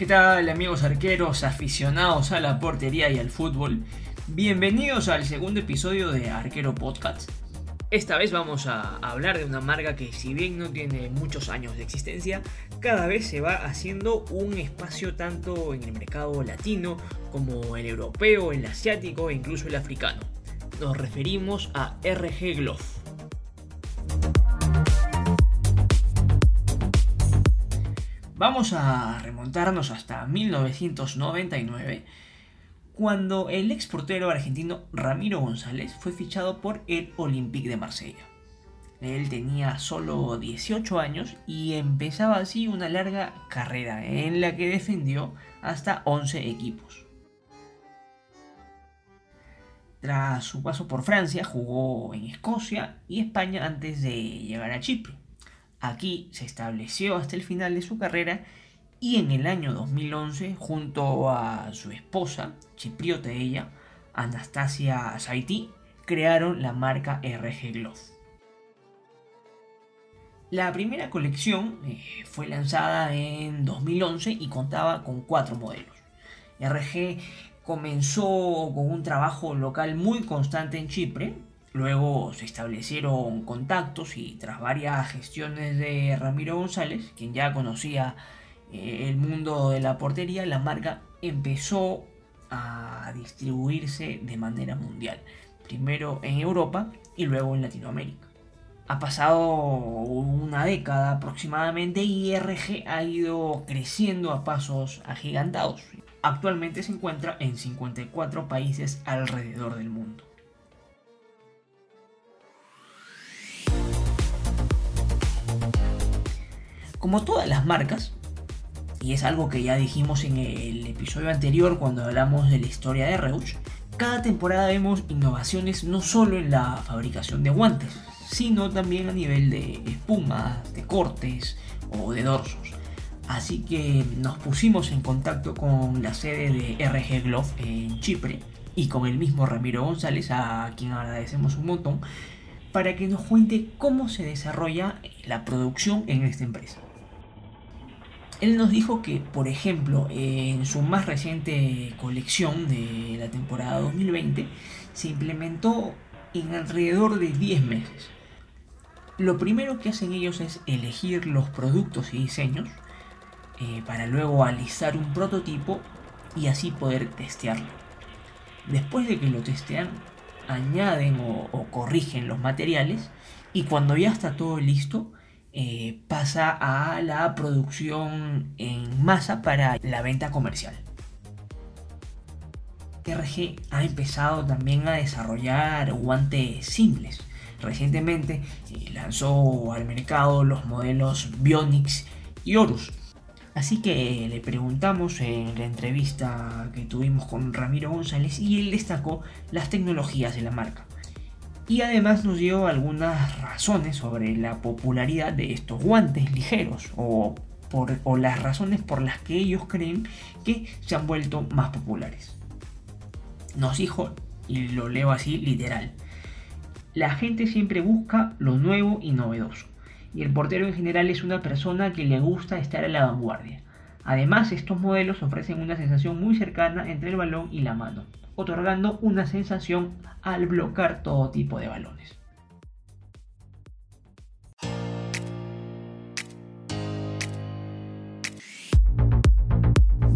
¿Qué tal amigos arqueros aficionados a la portería y al fútbol? Bienvenidos al segundo episodio de Arquero Podcast. Esta vez vamos a hablar de una marca que si bien no tiene muchos años de existencia, cada vez se va haciendo un espacio tanto en el mercado latino como el europeo, el asiático e incluso el africano. Nos referimos a RG Glove. Vamos a remontarnos hasta 1999, cuando el exportero argentino Ramiro González fue fichado por el Olympique de Marsella. Él tenía solo 18 años y empezaba así una larga carrera en la que defendió hasta 11 equipos. Tras su paso por Francia, jugó en Escocia y España antes de llegar a Chipre. Aquí se estableció hasta el final de su carrera y en el año 2011, junto a su esposa, chipriota ella, Anastasia Saiti, crearon la marca RG Glove. La primera colección eh, fue lanzada en 2011 y contaba con cuatro modelos. RG comenzó con un trabajo local muy constante en Chipre, Luego se establecieron contactos y tras varias gestiones de Ramiro González, quien ya conocía eh, el mundo de la portería, la marca empezó a distribuirse de manera mundial. Primero en Europa y luego en Latinoamérica. Ha pasado una década aproximadamente y RG ha ido creciendo a pasos agigantados. Actualmente se encuentra en 54 países alrededor del mundo. Como todas las marcas, y es algo que ya dijimos en el episodio anterior cuando hablamos de la historia de Reusch, cada temporada vemos innovaciones no solo en la fabricación de guantes, sino también a nivel de espumas, de cortes o de dorsos. Así que nos pusimos en contacto con la sede de RG Glove en Chipre y con el mismo Ramiro González, a quien agradecemos un montón, para que nos cuente cómo se desarrolla la producción en esta empresa. Él nos dijo que, por ejemplo, en su más reciente colección de la temporada 2020, se implementó en alrededor de 10 meses. Lo primero que hacen ellos es elegir los productos y diseños eh, para luego alistar un prototipo y así poder testearlo. Después de que lo testean, añaden o corrigen los materiales y cuando ya está todo listo, eh, pasa a la producción en masa para la venta comercial. RG ha empezado también a desarrollar guantes simples. Recientemente eh, lanzó al mercado los modelos Bionix y Horus. Así que le preguntamos en la entrevista que tuvimos con Ramiro González y él destacó las tecnologías de la marca y además nos dio algunas razones sobre la popularidad de estos guantes ligeros o, por, o las razones por las que ellos creen que se han vuelto más populares. Nos dijo, y lo leo así literal, la gente siempre busca lo nuevo y novedoso, y el portero en general es una persona que le gusta estar a la vanguardia. Además, estos modelos ofrecen una sensación muy cercana entre el balón y la mano, otorgando una sensación al bloquear todo tipo de balones.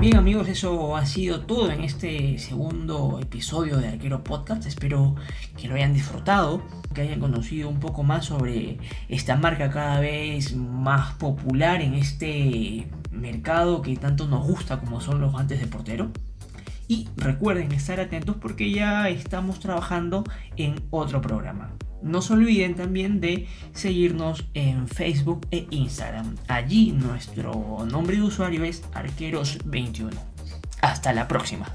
Bien amigos, eso ha sido todo en este segundo episodio de Arquero Podcast. Espero que lo hayan disfrutado, que hayan conocido un poco más sobre esta marca cada vez más popular en este mercado que tanto nos gusta como son los guantes de portero. Y recuerden estar atentos porque ya estamos trabajando en otro programa. No se olviden también de seguirnos en Facebook e Instagram. Allí nuestro nombre de usuario es Arqueros21. Hasta la próxima.